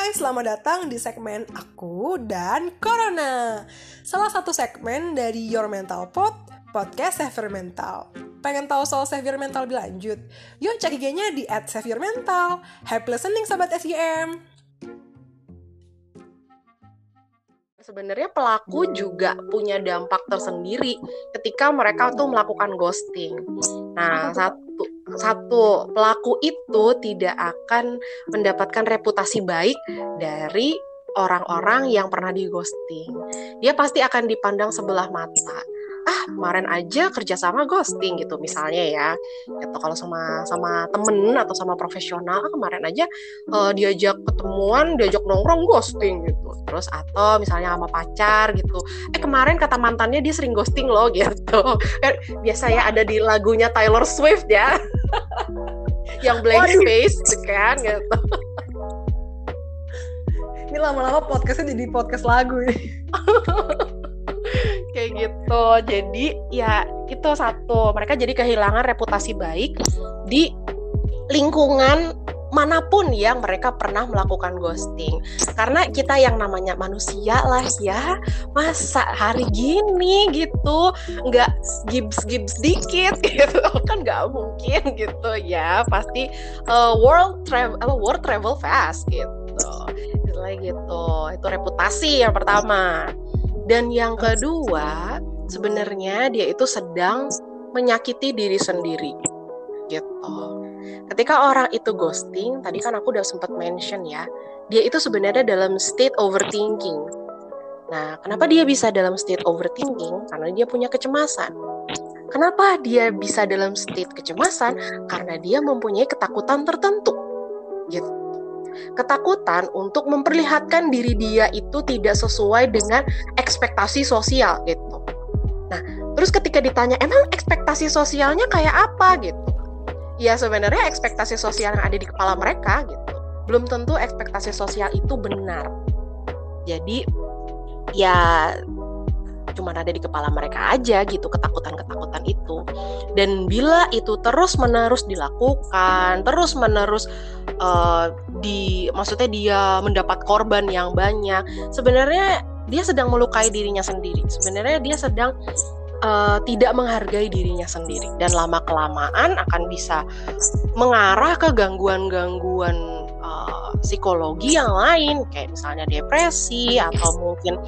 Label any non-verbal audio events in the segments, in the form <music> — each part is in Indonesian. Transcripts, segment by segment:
Hai, selamat datang di segmen Aku dan Corona. Salah satu segmen dari Your Mental Pod, podcast Save Mental. Pengen tahu soal Save Mental lebih lanjut? Yuk cek IG-nya di at Mental. Happy listening Sobat SGM Sebenarnya pelaku juga punya dampak tersendiri ketika mereka tuh melakukan ghosting. Nah, satu satu pelaku itu tidak akan mendapatkan reputasi baik dari orang-orang yang pernah di ghosting. Dia pasti akan dipandang sebelah mata. Kemarin aja kerja sama ghosting gitu misalnya ya. Gitu kalau sama sama temen atau sama profesional, kemarin aja uh, diajak ketemuan, diajak nongkrong ghosting gitu. Terus atau misalnya sama pacar gitu. Eh kemarin kata mantannya dia sering ghosting loh <laughs> gitu. Kan biasa ya ada di lagunya Taylor Swift ya. <laughs> yang blank Waduh. space gitu kan gitu ini lama-lama podcastnya jadi podcast lagu nih <laughs> kayak gitu. Jadi ya itu satu. Mereka jadi kehilangan reputasi baik di lingkungan mana pun yang mereka pernah melakukan ghosting. Karena kita yang namanya manusia lah ya. Masa hari gini gitu nggak gibbs dikit <laughs> gitu. Kan nggak mungkin gitu ya. Pasti uh, world travel uh, world travel fast gitu. Lagi gitu. Itu reputasi yang pertama dan yang kedua sebenarnya dia itu sedang menyakiti diri sendiri gitu ketika orang itu ghosting, tadi kan aku udah sempat mention ya, dia itu sebenarnya dalam state overthinking. Nah, kenapa dia bisa dalam state overthinking? Karena dia punya kecemasan. Kenapa dia bisa dalam state kecemasan? Karena dia mempunyai ketakutan tertentu. Gitu. Ketakutan untuk memperlihatkan diri dia itu tidak sesuai dengan ekspektasi sosial gitu. Nah, terus ketika ditanya, emang ekspektasi sosialnya kayak apa gitu? ya sebenarnya ekspektasi sosial yang ada di kepala mereka gitu belum tentu ekspektasi sosial itu benar jadi ya cuma ada di kepala mereka aja gitu ketakutan-ketakutan itu. Dan bila itu terus menerus dilakukan terus menerus uh, di maksudnya dia mendapat korban yang banyak sebenarnya dia sedang melukai dirinya sendiri. Sebenarnya dia sedang uh, tidak menghargai dirinya sendiri. Dan lama kelamaan akan bisa mengarah ke gangguan-gangguan uh, psikologi yang lain kayak misalnya depresi atau mungkin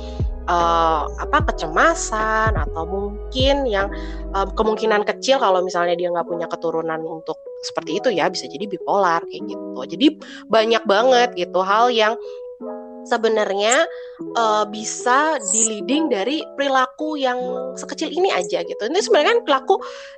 uh, apa kecemasan atau mungkin yang uh, kemungkinan kecil kalau misalnya dia nggak punya keturunan untuk seperti itu ya bisa jadi bipolar kayak gitu. Jadi banyak banget gitu hal yang sebenarnya uh, bisa di dari perilaku yang sekecil ini aja gitu. Ini sebenarnya kan perilaku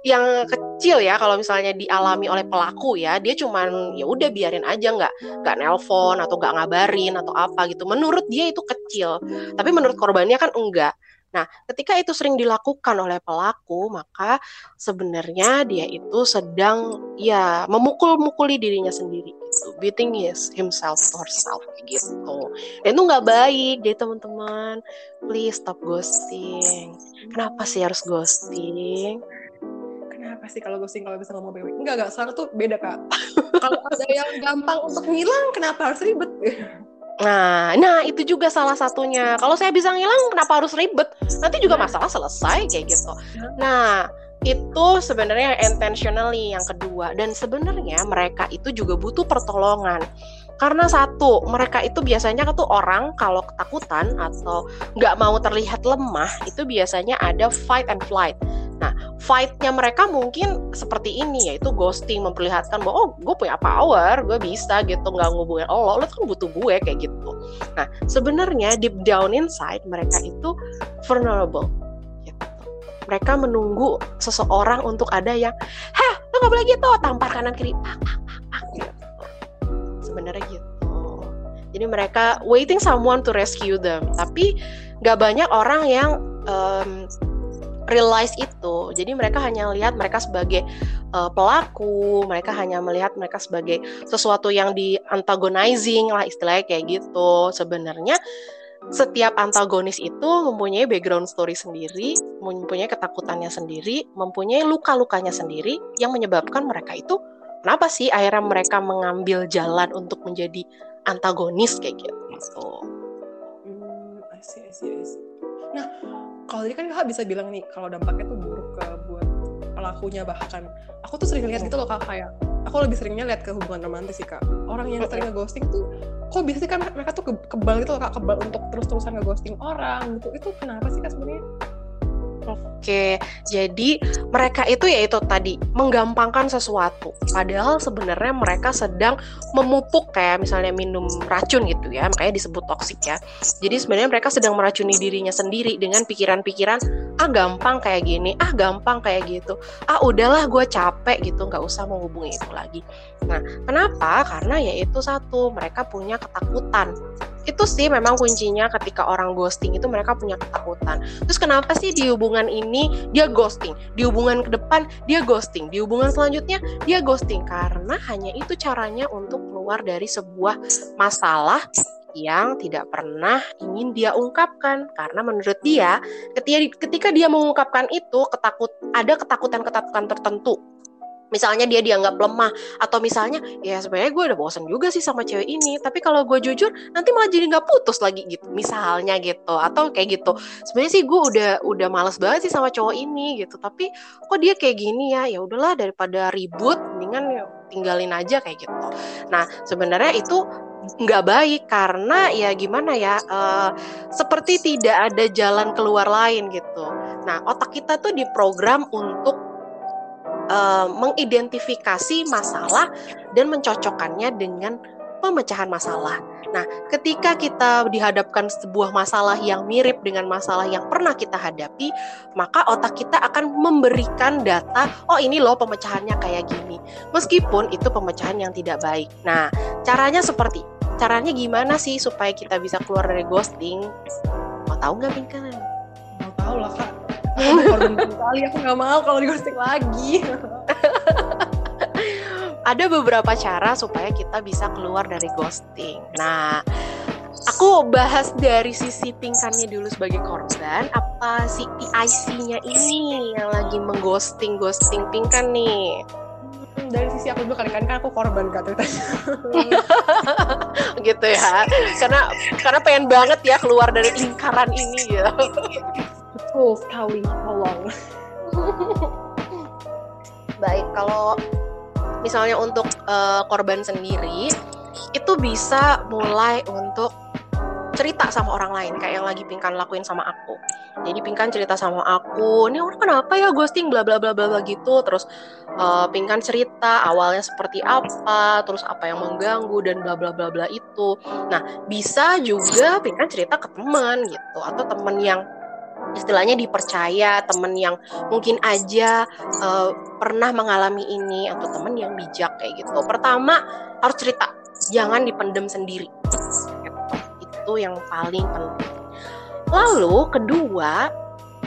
yang kecil ya kalau misalnya dialami oleh pelaku ya, dia cuman ya udah biarin aja nggak nggak nelpon atau nggak ngabarin atau apa gitu. Menurut dia itu kecil, tapi menurut korbannya kan enggak. Nah, ketika itu sering dilakukan oleh pelaku, maka sebenarnya dia itu sedang ya memukul-mukuli dirinya sendiri beating his himself or herself gitu. Dan itu nggak baik, jadi teman-teman, please stop ghosting. Kenapa sih harus ghosting? Kenapa sih kalau ghosting kalau bisa ngomong baik? Enggak, enggak, sekarang tuh beda, Kak. <laughs> kalau ada yang gampang untuk ngilang, kenapa harus ribet? Nah, nah itu juga salah satunya. Kalau saya bisa ngilang, kenapa harus ribet? Nanti juga masalah selesai kayak gitu. Nah, itu sebenarnya intentionally yang kedua dan sebenarnya mereka itu juga butuh pertolongan. Karena satu, mereka itu biasanya tuh orang kalau ketakutan atau nggak mau terlihat lemah, itu biasanya ada fight and flight. Nah, fight-nya mereka mungkin seperti ini, yaitu ghosting, memperlihatkan bahwa, oh, gue punya power, gue bisa gitu, nggak ngubungin lo, lo kan butuh gue, kayak gitu. Nah, sebenarnya deep down inside, mereka itu vulnerable. Mereka menunggu seseorang untuk ada yang, hah, lo nggak boleh gitu, tampar kanan kiri, pak, pak, pak, pak, gitu sebenarnya gitu. Jadi mereka waiting someone to rescue them. Tapi nggak banyak orang yang um, realize itu. Jadi mereka hanya lihat mereka sebagai uh, pelaku, mereka hanya melihat mereka sebagai sesuatu yang di antagonizing lah istilahnya kayak gitu. Sebenarnya setiap antagonis itu mempunyai background story sendiri, mempunyai ketakutannya sendiri, mempunyai luka-lukanya sendiri yang menyebabkan mereka itu kenapa sih akhirnya mereka mengambil jalan untuk menjadi antagonis kayak gitu. Hmm, I see, I see, I see. Nah, kalau tadi kan kakak bisa bilang nih kalau dampaknya tuh buruk ke buat pelakunya bahkan aku tuh sering lihat gitu loh kak kayak aku lebih seringnya lihat ke hubungan romantis sih kak orang yang sering ngeghosting tuh kok bisa sih kan mereka tuh kebal gitu loh kak kebal untuk terus-terusan ngeghosting orang gitu. Itu kenapa sih kak sebenarnya Oke, jadi mereka itu ya itu tadi menggampangkan sesuatu. Padahal sebenarnya mereka sedang memupuk kayak misalnya minum racun gitu ya, makanya disebut toksik ya. Jadi sebenarnya mereka sedang meracuni dirinya sendiri dengan pikiran-pikiran ah gampang kayak gini, ah gampang kayak gitu, ah udahlah gue capek gitu, nggak usah menghubungi itu lagi. Nah, kenapa? Karena ya itu satu, mereka punya ketakutan itu sih memang kuncinya ketika orang ghosting itu mereka punya ketakutan. Terus kenapa sih di hubungan ini dia ghosting, di hubungan ke depan dia ghosting, di hubungan selanjutnya dia ghosting. Karena hanya itu caranya untuk keluar dari sebuah masalah yang tidak pernah ingin dia ungkapkan. Karena menurut dia ketika ketika dia mengungkapkan itu ketakut ada ketakutan-ketakutan tertentu misalnya dia dianggap lemah atau misalnya ya sebenarnya gue udah bosan juga sih sama cewek ini tapi kalau gue jujur nanti malah jadi nggak putus lagi gitu misalnya gitu atau kayak gitu. Sebenarnya sih gue udah udah males banget sih sama cowok ini gitu tapi kok dia kayak gini ya? Ya udahlah daripada ribut mendingan tinggalin aja kayak gitu. Nah sebenarnya itu nggak baik karena ya gimana ya uh, seperti tidak ada jalan keluar lain gitu. Nah otak kita tuh diprogram untuk uh, mengidentifikasi masalah dan mencocokkannya dengan pemecahan masalah. Nah, ketika kita dihadapkan sebuah masalah yang mirip dengan masalah yang pernah kita hadapi, maka otak kita akan memberikan data, oh ini loh pemecahannya kayak gini. Meskipun itu pemecahan yang tidak baik. Nah, caranya seperti caranya gimana sih supaya kita bisa keluar dari ghosting? Mau tahu nggak, Pinkan? Mau tahu lah, Kak korban kali aku nggak mau kalau di ghosting lagi. <laughs> Ada beberapa cara supaya kita bisa keluar dari ghosting. Nah aku bahas dari sisi pingkannya dulu sebagai korban. Apa si PIC-nya ini yang lagi mengghosting ghosting pingkan nih? Hmm, dari sisi aku dulu kan kan aku korban kak <laughs> gitu ya. Karena karena pengen banget ya keluar dari lingkaran ini ya <laughs> betul sekali tolong baik kalau misalnya untuk uh, korban sendiri itu bisa mulai untuk cerita sama orang lain kayak yang lagi Pingkan lakuin sama aku. Jadi Pingkan cerita sama aku, ini orang kenapa ya ghosting bla bla bla bla bla gitu. Terus uh, Pingkan cerita awalnya seperti apa, terus apa yang mengganggu dan bla bla bla bla itu. Nah, bisa juga Pingkan cerita ke teman gitu atau teman yang istilahnya dipercaya temen yang mungkin aja uh, pernah mengalami ini atau temen yang bijak kayak gitu. Pertama harus cerita jangan dipendem sendiri. Itu yang paling penting. Lalu kedua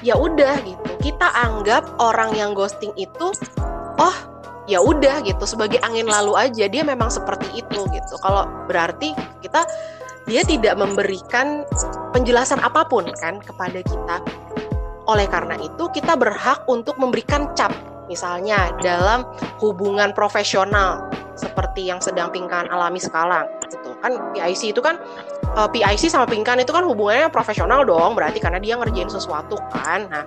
ya udah gitu. Kita anggap orang yang ghosting itu oh ya udah gitu. Sebagai angin lalu aja dia memang seperti itu gitu. Kalau berarti kita dia tidak memberikan penjelasan apa pun kan kepada kita. Oleh karena itu kita berhak untuk memberikan cap misalnya dalam hubungan profesional seperti yang sedang Pingkan alami sekarang gitu kan PIC itu kan eh, PIC sama Pingkan itu kan hubungannya profesional dong berarti karena dia ngerjain sesuatu kan nah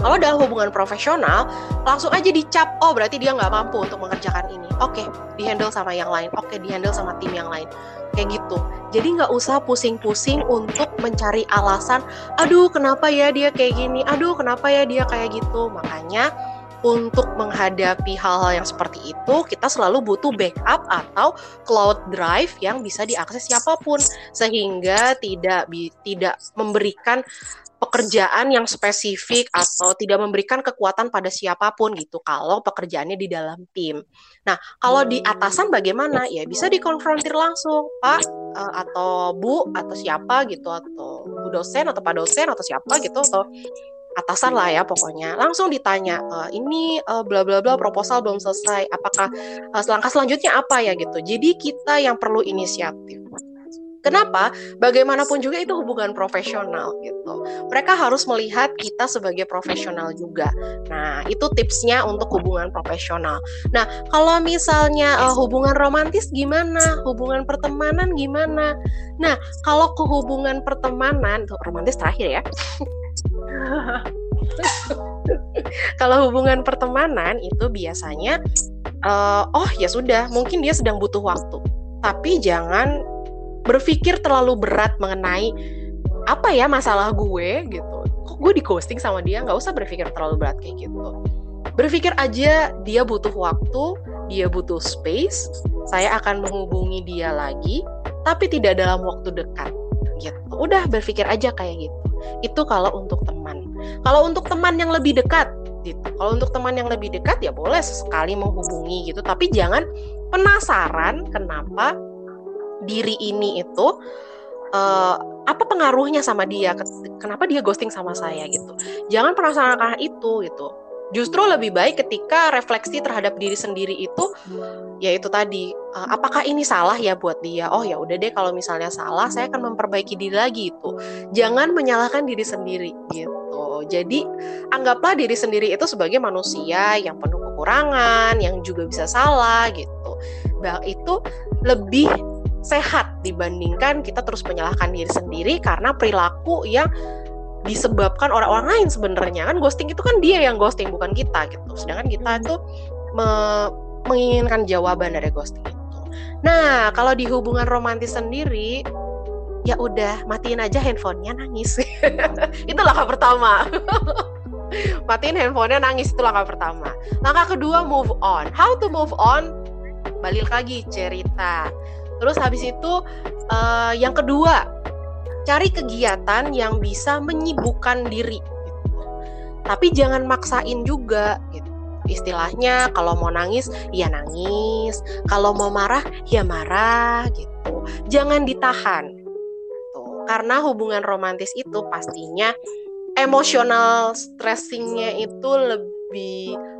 kalau dalam hubungan profesional langsung aja dicap oh berarti dia nggak mampu untuk mengerjakan ini. Oke okay, dihandle sama yang lain. Oke okay, dihandle sama tim yang lain. Kayak gitu. Jadi nggak usah pusing-pusing untuk mencari alasan aduh kenapa ya dia kayak gini? Aduh kenapa ya dia kayak gitu? Makanya untuk menghadapi hal-hal yang seperti itu kita selalu butuh backup atau cloud drive yang bisa diakses siapa pun. Sehingga tidak tidak memberikan pekerjaan yang spesifik atau tidak memberikan kekuatan pada siapa pun gitu kalau pekerjaannya di dalam tim. Nah, kalau di atasan bagaimana? Ya bisa dikonfrontir langsung, Pak uh, atau Bu atau siapa gitu atau Bu dosen atau Pak dosen atau siapa gitu atau atasan lah ya pokoknya. Langsung ditanya e, ini uh, bla bla bla proposal belum selesai. Apakah uh, langkah selanjutnya apa ya? gitu. Jadi kita yang perlu inisiatif Kenapa? Bagaimanapun juga itu hubungan profesional gitu. Mereka harus melihat kita sebagai profesional juga. Nah, itu tipsnya untuk hubungan profesional. Nah, kalau misalnya uh, hubungan romantis gimana? Hubungan pertemanan gimana? Nah, kalau ke hubungan pertemanan, tuh romantis terakhir ya. <laughs> kalau hubungan pertemanan itu biasanya uh, oh ya sudah, mungkin dia sedang butuh waktu. Tapi jangan berpikir terlalu berat mengenai apa ya masalah gue gitu. Kok gue di ghosting sama dia? Nggak usah berpikir terlalu berat kayak gitu. Berpikir aja dia butuh waktu dia butuh space saya akan menghubungi dia lagi tapi tidak dalam waktu dekat. Gitu. Udah berpikir aja kayak gitu. Itu kalau untuk teman. Kalau untuk teman yang lebih dekat gitu. Kalau untuk teman yang lebih dekat ya boleh sekali menghubungi gitu. Tapi jangan penasaran kenapa diri ini itu uh, apa pengaruhnya sama dia? Kenapa dia ghosting sama saya gitu? Jangan penasaran karena itu gitu. Justru lebih baik ketika refleksi terhadap diri sendiri itu ya itu tadi uh, apakah ini salah ya buat dia? Oh ya udah deh kalau misalnya salah saya akan memperbaiki diri lagi itu jangan menyalahkan diri sendiri gitu. Jadi anggaplah diri sendiri itu sebagai manusia yang penuh kekurangan yang juga bisa salah gitu. Bah itu lebih sehat dibandingkan kita terus menyalahkan diri sendiri karena perilaku yang disebabkan orang-orang lain sebenarnya. Kan ghosting itu kan dia yang ghosting bukan kita gitu. Sedangkan kita itu me menginginkan jawaban dari ghosting itu. Nah kalau di hubungan romantis sendiri ya udah matiin aja handphonenya nangis. <laughs> Itu langkah pertama. <laughs> Matiin handphonenya nangis itu langkah pertama. Langkah kedua move on. How to move on? Balik lagi cerita Terus habis itu uh, yang kedua, cari kegiatan yang bisa menyibukkan diri. Gitu. Tapi jangan maksain juga. Gitu. Istilahnya kalau mau nangis, ya nangis. Kalau mau marah, ya marah. Gitu. Jangan ditahan. Gitu. Karena hubungan romantis itu pastinya emosional stressingnya itu lebih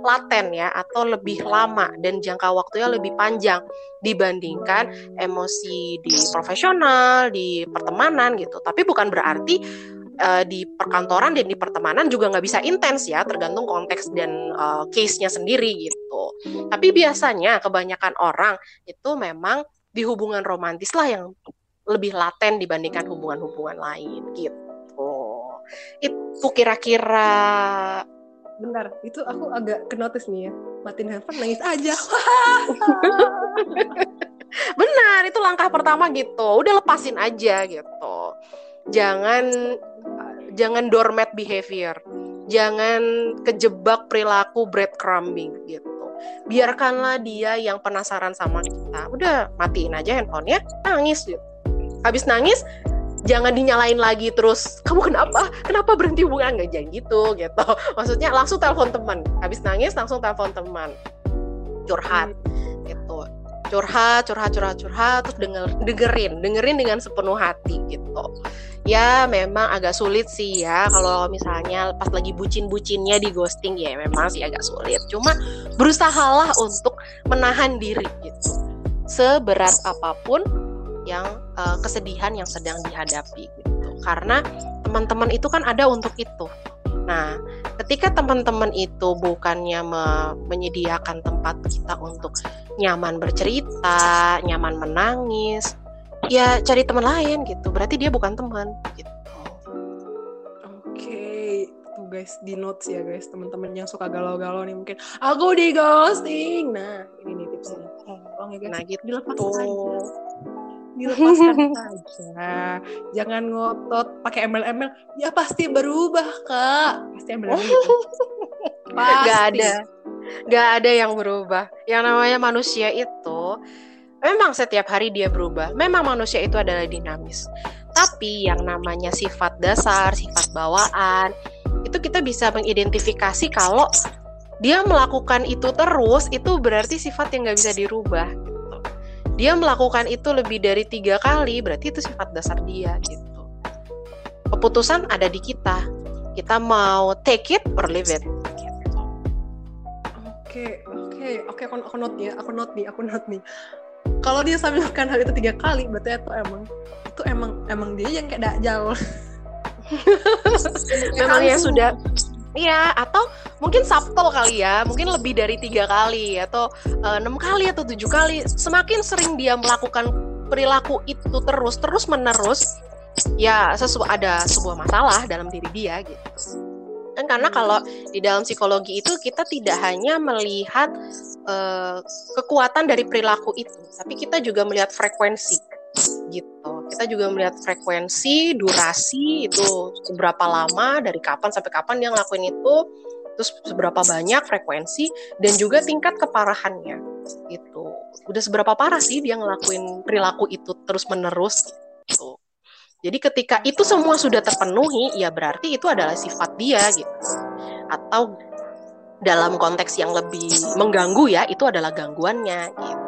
laten ya atau lebih lama dan jangka waktunya lebih panjang dibandingkan emosi di profesional di pertemanan gitu. Tapi bukan berarti uh, di perkantoran dan di pertemanan juga nggak bisa intens ya tergantung konteks dan uh, case-nya sendiri gitu. Tapi biasanya kebanyakan orang itu memang di hubungan romantis lah yang lebih laten dibandingkan hubungan-hubungan lain gitu. Itu kira-kira bentar itu aku agak kenotis nih ya. Matiin handphone nangis aja. <laughs> Benar itu langkah pertama gitu. Udah lepasin aja gitu. Jangan jangan doormat behavior. Jangan kejebak perilaku breadcrumbing gitu. Biarkanlah dia yang penasaran sama kita. Udah matiin aja handphonenya. Nangis gitu. Habis nangis jangan dinyalain lagi terus. Kamu kenapa? Kenapa berhenti hubungan? Nggak jangan gitu gitu. <laughs> Maksudnya langsung telepon teman. Habis nangis langsung telepon teman. Curhat gitu. Curhat curhat curhat curhat terus denger dengerin. Dengerin dengan sepenuh hati gitu. Ya memang agak sulit sih ya kalau misalnya pas lagi bucin-bucinnya di ghosting ya memang sih agak sulit. Cuma berusahalah untuk menahan diri gitu. Seberat apa pun yang uh, kesedihan yang sedang dihadapi gitu. Karena teman-teman itu kan ada untuk itu. Nah, ketika teman-teman itu bukannya me menyediakan tempat kita untuk nyaman bercerita, nyaman menangis, ya cari teman lain gitu. Berarti dia bukan teman gitu. Oke, tuh guys di notes ya guys, teman-teman yang suka galau-galau nih mungkin aku di ghosting. Nah, ini nih tipsnya. Oh, ya guys. Nah, gitu. Dilepas aja dilepaskan <laughs> saja. Jangan ngotot pakai ML-ML ya pasti berubah kak. Pasti ML gitu <laughs> pasti. gak ada. Gak ada yang berubah. Yang namanya manusia itu memang setiap hari dia berubah. Memang manusia itu adalah dinamis. Tapi yang namanya sifat dasar sifat bawaan itu kita bisa mengidentifikasi kalau dia melakukan itu terus itu berarti sifat yang nggak bisa dirubah dia melakukan itu lebih dari tiga kali berarti itu sifat dasar dia gitu. Keputusan ada di kita. Kita mau take it or leave it oke oke oke aku aku note ya aku note nih aku note nih. Kalau dia sampai melakukan hal itu tiga kali berarti itu emang itu emang emang dia yang kayak dakjal memang ya sudah Iya, atau mungkin subtle kali ya, mungkin lebih dari tiga kali atau eh, enam kali atau tujuh kali. Semakin sering dia melakukan perilaku itu terus terus menerus, ya sesu ada sebuah masalah dalam diri dia gitu. Dan karena kalau di dalam psikologi itu kita tidak hanya melihat uh, kekuatan dari perilaku itu, tapi kita juga melihat frekuensi gitu. Kita juga melihat frekuensi, durasi itu seberapa lama, dari kapan sampai kapan dia ngelakuin itu, terus seberapa banyak frekuensi dan juga tingkat keparahannya gitu. Udah seberapa parah sih dia ngelakuin perilaku itu terus-menerus gitu. Jadi ketika itu semua sudah terpenuhi, ya berarti itu adalah sifat dia gitu. Atau dalam konteks yang lebih mengganggu ya, itu adalah gangguannya gitu.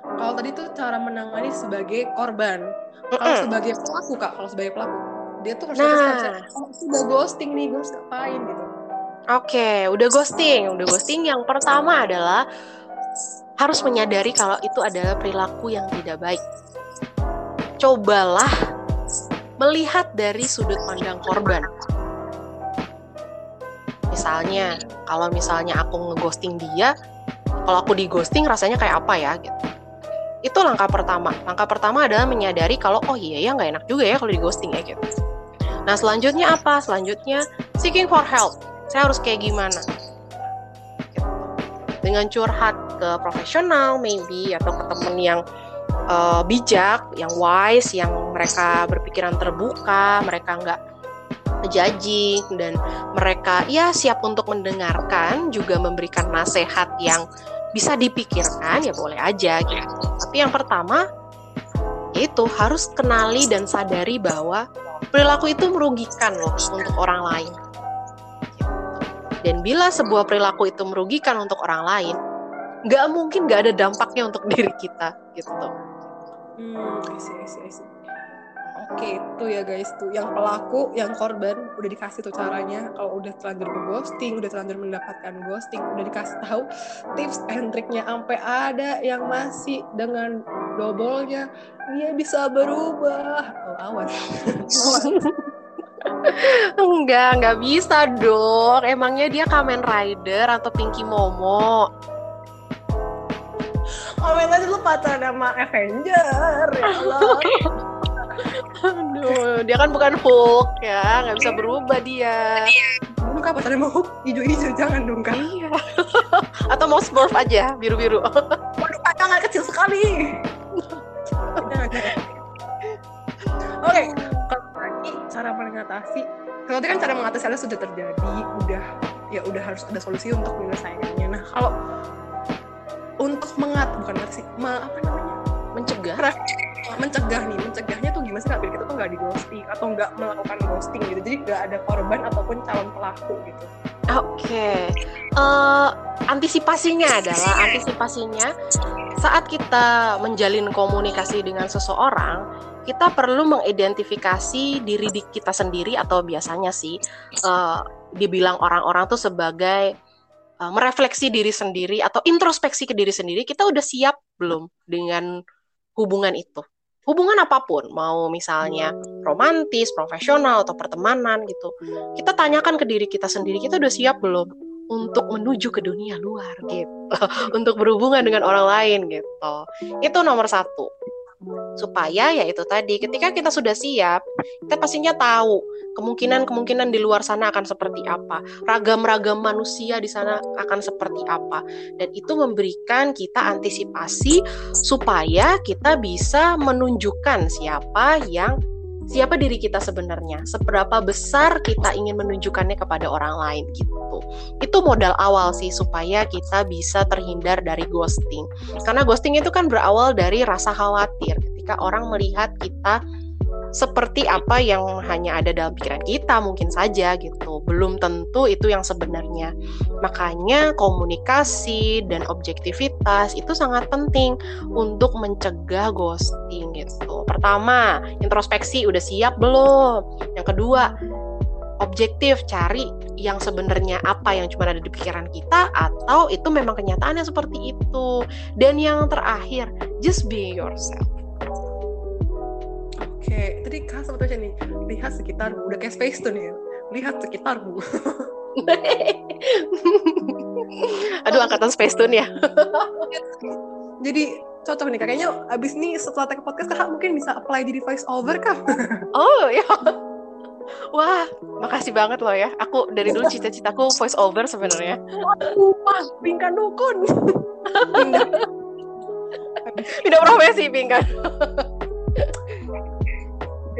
Kalau tadi tuh cara menangani sebagai korban. Kalau sebagai pelaku kak, kalau sebagai pelaku dia tuh harus nah. oh, sudah ghosting nih, gue harus ngapain gitu. Oke, okay, udah ghosting, udah ghosting. Yang pertama adalah harus menyadari kalau itu adalah perilaku yang tidak baik. Cobalah melihat dari sudut pandang korban. Misalnya, kalau misalnya aku ngeghosting dia, kalau aku di ghosting rasanya kayak apa ya gitu itu langkah pertama. Langkah pertama adalah menyadari kalau oh iya ya nggak enak juga ya kalau di ghosting ya gitu. Nah selanjutnya apa? Selanjutnya seeking for help. Saya harus kayak gimana? Dengan curhat ke profesional maybe atau ke temen yang uh, bijak, yang wise, yang mereka berpikiran terbuka, mereka nggak judging dan mereka ya siap untuk mendengarkan juga memberikan nasihat yang bisa dipikirkan ya boleh aja gitu. Tapi yang pertama itu harus kenali dan sadari bahwa perilaku itu merugikan loh untuk orang lain. Dan bila sebuah perilaku itu merugikan untuk orang lain, nggak mungkin nggak ada dampaknya untuk diri kita gitu. Hmm, I see, I see, I see. Oke, itu ya guys tuh yang pelaku, yang korban udah dikasih tuh caranya kalau udah terlanjur ke ghosting, udah terlanjur mendapatkan ghosting, udah dikasih tahu tips and triknya sampai ada yang masih dengan double-nya dia bisa berubah. Oh, awas. <laughs> enggak, enggak bisa dong. Emangnya dia Kamen Rider atau Pinky Momo? Kamen Rider lu pacaran sama Avenger, ya <laughs> Allah. Aduh, dia kan bukan Hulk ya, nggak bisa berubah dia. Lu kapan tadi mau Hulk hijau-hijau jangan dong kan? Iya. <laughs> Atau mau Smurf aja, biru-biru. <laughs> Waduh, tangan kecil sekali. Oke, kalau lagi cara mengatasi, kalau tadi kan cara mengatasi hal sudah terjadi, udah ya udah harus ada solusi untuk menyelesaikannya. Nah, kalau untuk mengat bukan sih, apa namanya? Mencegah. Mencegah nih mencegahnya tuh gimana sih biar kita tuh nggak di ghosting atau nggak melakukan ghosting gitu. Jadi nggak ada korban ataupun calon pelaku gitu. Oke. Okay. uh, eh, antisipasinya adalah antisipasinya. saat kita menjalin komunikasi dengan seseorang kita perlu mengidentifikasi diri kita sendiri atau biasanya sih uh, dibilang orang-orang tuh sebagai uh, merefleksi diri sendiri atau introspeksi ke diri sendiri kita udah siap belum dengan hubungan itu. Hubungan apa pun, mau misalnya romantis, profesional atau pertemanan gitu. Kita tanyakan ke diri kita sendiri, kita udah siap belum untuk menuju ke dunia luar? Gitu, <laughs> untuk berhubungan dengan orang lain gitu. Itu nomor satu supaya ya itu tadi ketika kita sudah siap kita pastinya tahu kemungkinan-kemungkinan di luar sana akan seperti apa ragam-ragam manusia di sana akan seperti apa. Dan itu memberikan kita antisipasi supaya kita bisa menunjukkan siapa yang siapa diri kita sebenarnya, seberapa besar kita ingin menunjukkannya kepada orang lain gitu. Itu modal awal sih supaya kita bisa terhindar dari ghosting. Karena ghosting itu kan berawal dari rasa khawatir ketika orang melihat kita seperti apa yang hanya ada dalam pikiran kita mungkin saja gitu. Belum tentu itu yang sebenarnya. Makanya komunikasi dan objektivitas itu sangat penting untuk mencegah ghosting gitu. Pertama introspeksi udah siap belum? Yang kedua objektif cari yang sebenarnya apa yang cuma ada di pikiran kita atau itu memang kenyataannya seperti itu. Dan yang terakhir just be yourself oke tadi kak sebetulnya nih lihat sekitarmu udah kayak space tuh nih lihat sekitarmu <laughs> aduh angkatan space tune ya <laughs> jadi cocok nih kayaknya abis ini setelah take podcast kakak mungkin bisa apply di voice over kak <laughs> oh ya Wah, makasih banget loh ya. Aku dari dulu cita-citaku voice over sebenarnya. Wah, pingkan dukun. Pindah profesi pingkan.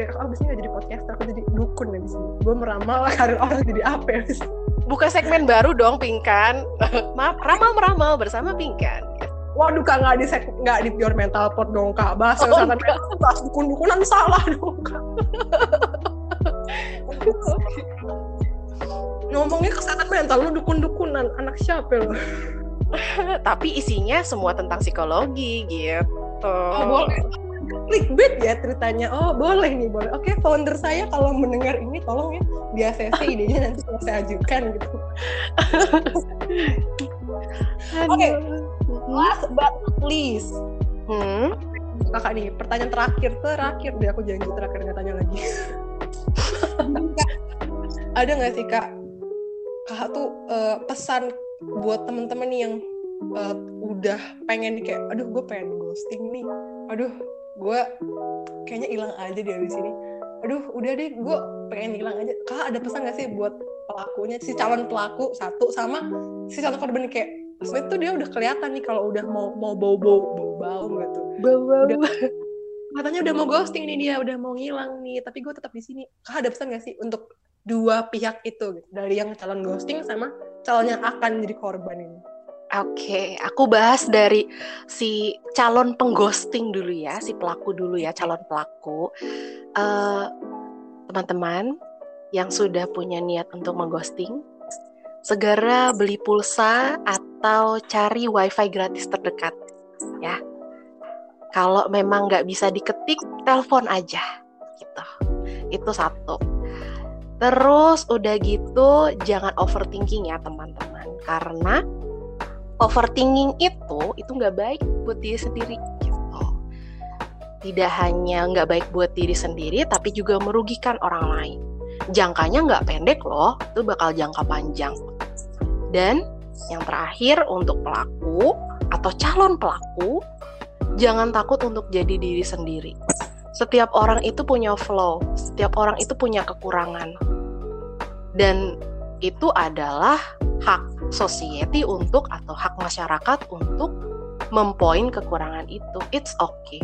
Ya, aku abis ini gak jadi podcaster, aku jadi dukun di sini. Gue meramal karir orang <laughs> jadi apa ya? Buka segmen baru dong, Pingkan. <laughs> Maaf, ramal-meramal bersama Pingkan. Waduh kak nggak di nggak di pure mental pot dong kak bahas oh, bahas dukun dukunan salah dong kak <laughs> ngomongnya kesehatan mental lu dukun-dukunan anak siapa lo tapi isinya semua tentang psikologi gitu oh boleh clickbait ya ceritanya. Oh boleh nih boleh. Oke founder saya kalau mendengar ini tolong ya di ACC idenya nanti saya ajukan gitu. <laughs> Oke okay. last but not least. Hmm? kakak nih pertanyaan terakhir terakhir deh aku janji terakhir nggak tanya lagi. <laughs> Ada nggak sih kak? Kakak tuh uh, pesan buat temen-temen nih yang uh, udah pengen kayak aduh gue pengen ghosting nih. Aduh gue kayaknya hilang aja dari sini aduh udah deh gue pengen hilang aja. Kakak ada pesan gak sih buat pelakunya? Si calon pelaku satu sama si calon korban kayak sebenarnya tuh dia udah kelihatan nih kalau udah mau mau bau bau bau bau gitu bau <laughs> bau katanya udah mau ghosting nih dia udah mau ngilang nih tapi gue tetap di sini. Kakak ada pesan gak sih untuk dua pihak itu gitu? Dari yang calon ghosting sama calon yang akan jadi korban ini Oke, okay, aku bahas dari si calon pengghosting dulu ya, si pelaku dulu ya, calon pelaku. teman teman-teman yang sudah punya niat untuk mengghosting, segera beli pulsa atau cari wifi gratis terdekat, ya. Kalau memang nggak bisa diketik, telepon aja, gitu. Itu satu. Terus udah gitu, jangan overthinking ya teman-teman, karena overthinking itu itu nggak baik buat diri sendiri gitu. Tidak hanya nggak baik buat diri sendiri, tapi juga merugikan orang lain. Jangkanya nggak pendek loh, itu bakal jangka panjang. Dan yang terakhir untuk pelaku atau calon pelaku, jangan takut untuk jadi diri sendiri. Setiap orang itu punya flow, setiap orang itu punya kekurangan. Dan itu adalah hak society untuk atau hak masyarakat untuk mempoin kekurangan itu. It's okay.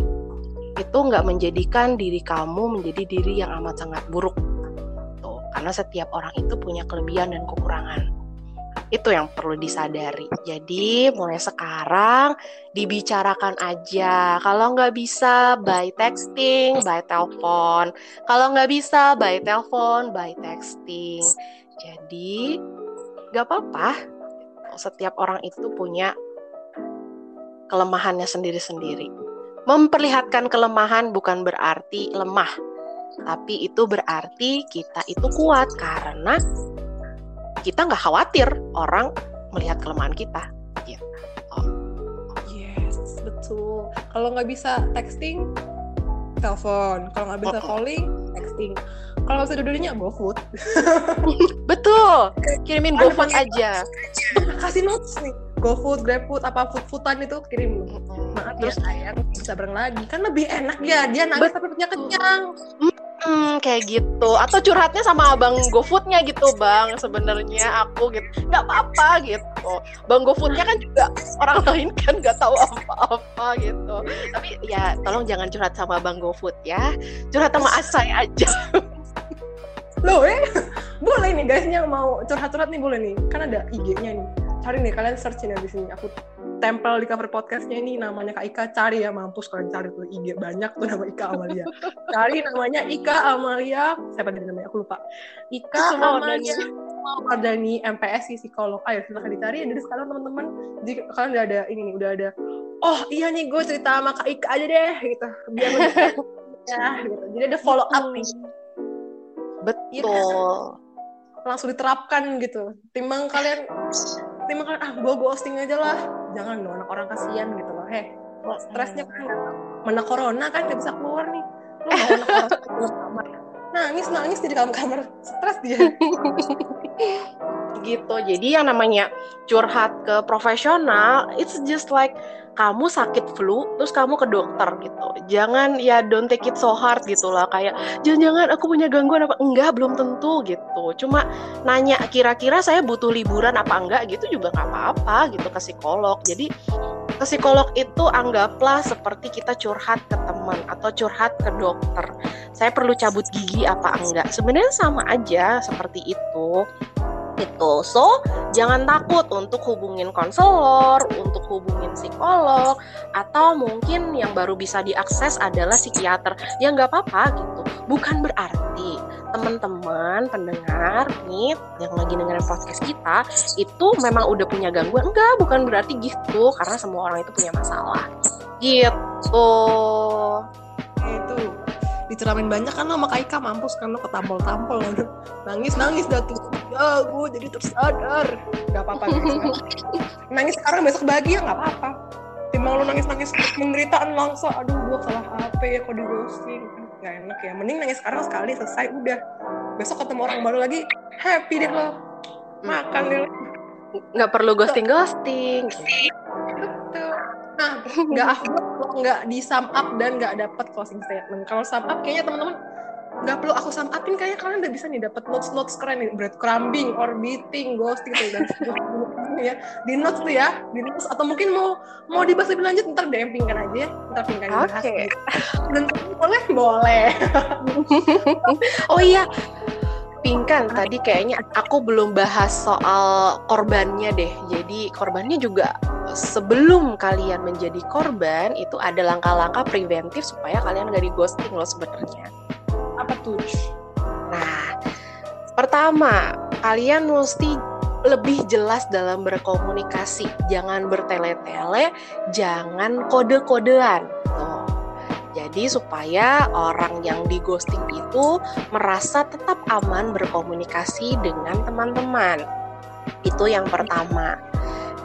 Itu nggak menjadikan diri kamu menjadi diri yang amat sangat buruk. Tuh, karena setiap orang itu punya kelebihan dan kekurangan. Itu yang perlu disadari. Jadi mulai sekarang dibicarakan aja. Kalau nggak bisa by texting, by telepon. Kalau nggak bisa by telepon, by texting. Jadi gak apa-apa. Setiap orang itu punya kelemahannya sendiri-sendiri. Memperlihatkan kelemahan bukan berarti lemah, tapi itu berarti kita itu kuat karena kita nggak khawatir orang melihat kelemahan kita. Gitu. Yes, betul. Kalau nggak bisa texting, telepon. Kalau nggak bisa calling, texting kalau bisa dua-duanya GoFood. <laughs> Betul. Kirimin GoFood aja. Kasih notes nih. GoFood, GrabFood, apa food-foodan itu kirim. Maaf ya sayang, bisa bareng lagi. Kan lebih enak ya, dia nangis tapi perutnya kenyang. Hmm, kayak gitu. Atau curhatnya sama abang GoFoodnya gitu, bang. Sebenarnya aku gitu, nggak apa-apa gitu. Bang GoFoodnya kan juga orang lain kan nggak tahu apa-apa gitu. Tapi ya, tolong jangan curhat sama bang GoFood ya. Curhat sama Asai aja. <laughs> Loh eh, <laughs> boleh nih guysnya mau curhat-curhat nih boleh nih. Kan ada IG-nya nih. Cari nih kalian search ini di sini. Aku tempel di cover podcastnya ini namanya Kak Ika. Cari ya mampus kalian cari tuh IG banyak tuh nama Ika Amalia. cari namanya Ika Amalia. Siapa tadi namanya? Aku lupa. Ika Amalia. Mardani MPS psikolog. Ayo silahkan dicari. Dari sekarang teman-teman, jika kalian udah ada ini nih, udah ada. Oh iya nih gue cerita sama Kak Ika aja deh gitu. Biar <laughs> ya gitu. Jadi ada follow up nih Betul. langsung diterapkan gitu. Timbang kalian timbang kalian ah gue ghosting aja lah. Jangan dong anak orang kasihan gitu loh. Heh stresnya kan mana corona kan gak bisa keluar nih. Lu mau <laughs> anak orang kamar nangis nangis di dalam kamar. Stres dia. <laughs> Gitu. Jadi yang namanya curhat ke profesional it's just like kamu sakit flu terus kamu ke dokter gitu. Jangan ya don't take it so hard gitu lah. Kayak jangan-jangan aku punya gangguan apa? Enggak belum tentu gitu. Cuma nanya kira-kira saya butuh liburan apa enggak? Gitu juga nggak apa-apa gitu ke psikolog. Jadi ke psikolog itu anggaplah seperti kita curhat ke teman atau curhat ke dokter. Saya perlu cabut gigi apa enggak? Sebenarnya sama aja seperti itu gitu. So, jangan takut untuk hubungin konselor, untuk hubungin psikolog, atau mungkin yang baru bisa diakses adalah psikiater. Ya nggak apa-apa gitu. Bukan berarti teman-teman pendengar nih yang lagi dengerin podcast kita itu memang udah punya gangguan. Enggak, bukan berarti gitu karena semua orang itu punya masalah. Gitu. itu diceramin banyak kan sama Kak Ika mampus kan lo ketampol-tampol nangis nangis dah tuh ya gue jadi tersadar nggak apa-apa <laughs> nangis sekarang besok bahagia nggak apa-apa timbang lo nangis nangis penderitaan langsung aduh gue salah HP ya kok di ghosting nggak enak ya mending nangis sekarang sekali selesai udah besok ketemu orang baru lagi happy deh lo makan deh lo. Nggak perlu ghosting-ghosting. Betul. Nah, nggak afdol nggak di sum up dan nggak dapat closing statement. Kalau sum up kayaknya teman-teman nggak perlu aku sum upin kayaknya kalian udah bisa nih dapat notes notes keren nih breadcrumbing, orbiting, ghosting tuh dan <laughs> ya di notes tuh ya di notes atau mungkin mau mau dibahas lebih lanjut ntar DM pingkan aja ya ntar pingkan Oke. gitu. dan boleh boleh <laughs> Oh iya, Pingkan tadi kayaknya aku belum bahas soal korbannya deh. Jadi korbannya juga sebelum kalian menjadi korban itu ada langkah-langkah preventif supaya kalian gak di ghosting loh sebenarnya. Apa tuh Nah, pertama kalian mesti lebih jelas dalam berkomunikasi. Jangan bertele-tele, jangan kode-kodean. Jadi supaya orang yang di ghosting itu merasa tetap aman berkomunikasi dengan teman-teman. Itu yang pertama.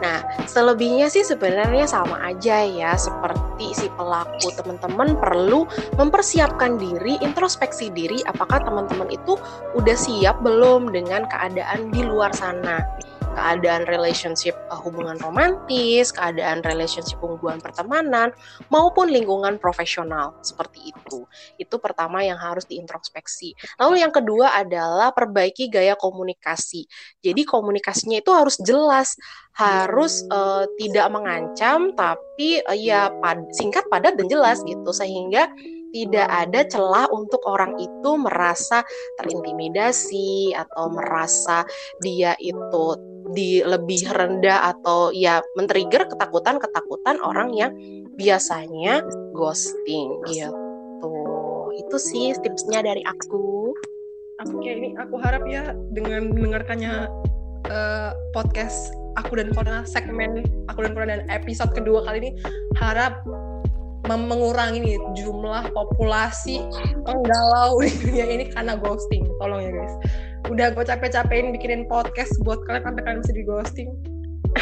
Nah, selebihnya sih sebenarnya sama aja ya, seperti si pelaku teman-teman perlu mempersiapkan diri, introspeksi diri apakah teman-teman itu udah siap belum dengan keadaan di luar sana. Keadaan relationship uh, hubungan romantis, keadaan relationship hubungan pertemanan, maupun lingkungan profesional seperti itu. Itu pertama yang harus diintrospeksi. Lalu yang kedua adalah perbaiki gaya komunikasi. Jadi komunikasinya itu harus jelas, harus uh, tidak mengancam, tapi uh, ya pad- singkat, padat dan jelas gitu, sehingga tidak ada celah untuk orang itu merasa terintimidasi atau merasa dia itu di lebih rendah atau ya men-trigger ketakutan-ketakutan orang yang biasanya ghosting gitu. Itu sih tipsnya dari aku. Oke, ini aku harap ya dengan mendengarkannya eh, podcast aku dan Corona segmen aku dan Corona dan episode kedua kali ini harap mengurangi nih jumlah populasi penggalau di dunia ini karena ghosting. Tolong ya guys. Udah gue capek-capekin bikinin podcast buat kalian sampai kalian bisa di ghosting. <laughs>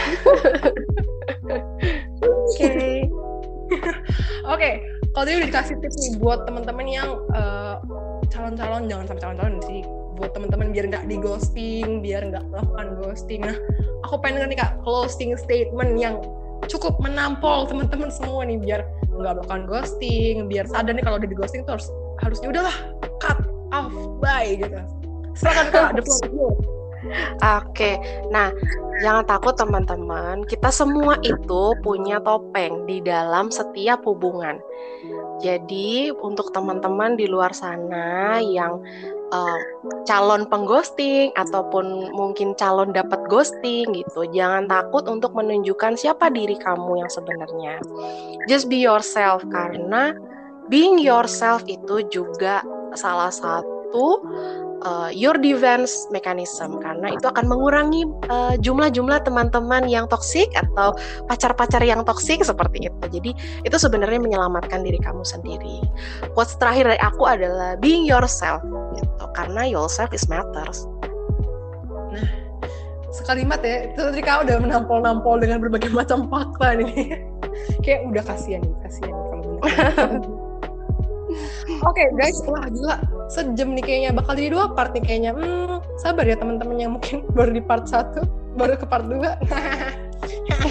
Oke. <laughs> Oke, kalau tadi udah dikasih tips nih buat teman-teman yang eh, calon-calon jangan sampai calon-calon sih buat teman-teman biar nggak di ghosting, biar nggak melakukan ghosting. Nah, aku pengen nih kak closing statement yang cukup menampol teman-teman semua nih biar nggak melakukan ghosting, biar sadar nih kalau udah di ghosting tuh harus harusnya udahlah cut off bye gitu. Silakan kak, the floor. Oke, nah jangan takut teman-teman. Kita semua itu punya topeng di dalam setiap hubungan. Jadi untuk teman-teman di luar sana yang eh, calon pengghosting ataupun mungkin calon dapat ghosting gitu, jangan takut untuk menunjukkan siapa diri kamu yang sebenarnya. Just be yourself karena being yourself itu juga salah satu uh, your defense mechanism karena itu akan mengurangi uh, jumlah-jumlah teman-teman yang toksik atau pacar-pacar yang toksik seperti itu. Jadi itu sebenarnya menyelamatkan diri kamu sendiri. Quotes terakhir dari aku adalah being yourself gitu karena yourself is matters. sekalimat ya itu tadi kau udah menampol-nampol dengan berbagai macam fakta nih <laughs> kayak udah kasihan nih kasihan kalau <laughs> Oke okay, guys, wah gila sejam nih kayaknya bakal jadi dua part nih kayaknya. Hmm, sabar ya teman-teman yang mungkin <laughs> baru di part satu, baru ke part dua. <laughs>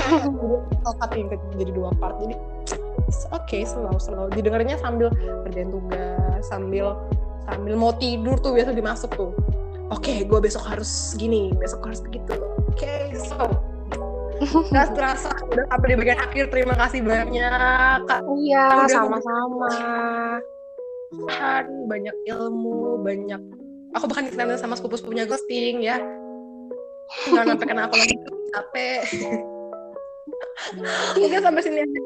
Jadi jadi dua part. Jadi oke okay, slow slow. Didengarnya sambil kerjain tugas, sambil sambil mau tidur tuh biasa dimasuk tuh. Oke, okay, gue besok harus gini, besok harus begitu. Oke, okay, so <laughs> Gak terasa udah sampai di bagian akhir. Terima kasih banyak kak. Iya, sama-sama. Kan banyak ilmu, banyak. Aku bahkan dikenal sama sepupu-sepupunya ghosting ya. Jangan sampai kena apa lagi capek. <laughs> Mungkin sampai sini aja.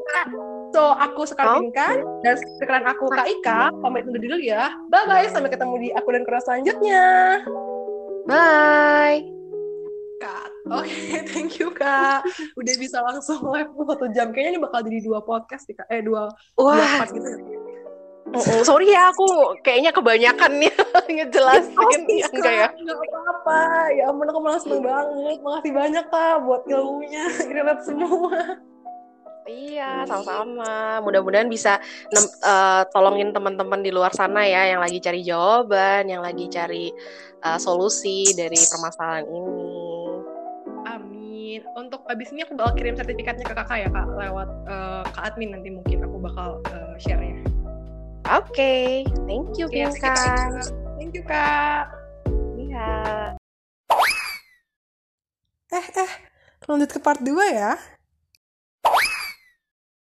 So, aku sekarang kan dan sekarang aku Kak Ika, pamit undur dulu ya. Bye-bye, sampai ketemu di aku dan keras selanjutnya. Bye. Kak. Oke, okay, <laughs> thank you Kak. Udah bisa langsung live satu jam. Kayaknya ini bakal jadi dua podcast nih Kak. Eh, dua, Wah. dua part gitu. Mm, sorry ya, aku kayaknya kebanyakan nih <laughs> ngejelasin oh, ya, enggak ya? Enggak apa-apa. Ya ampun, aku malah seneng banget. Makasih banyak Kak buat ilmunya. <laughs> Relate semua. Iya, sama-sama. Mudah-mudahan bisa uh, tolongin teman-teman di luar sana ya yang lagi cari jawaban, yang lagi cari uh, solusi dari permasalahan ini. Amin. Untuk abis ini aku bakal kirim sertifikatnya ke kakak ya kak lewat uh, ke admin nanti mungkin aku bakal uh, share-nya. Oke, okay. thank you iya, Pinka. Thank you kak. Iya. Eh eh, lanjut ke part 2 ya.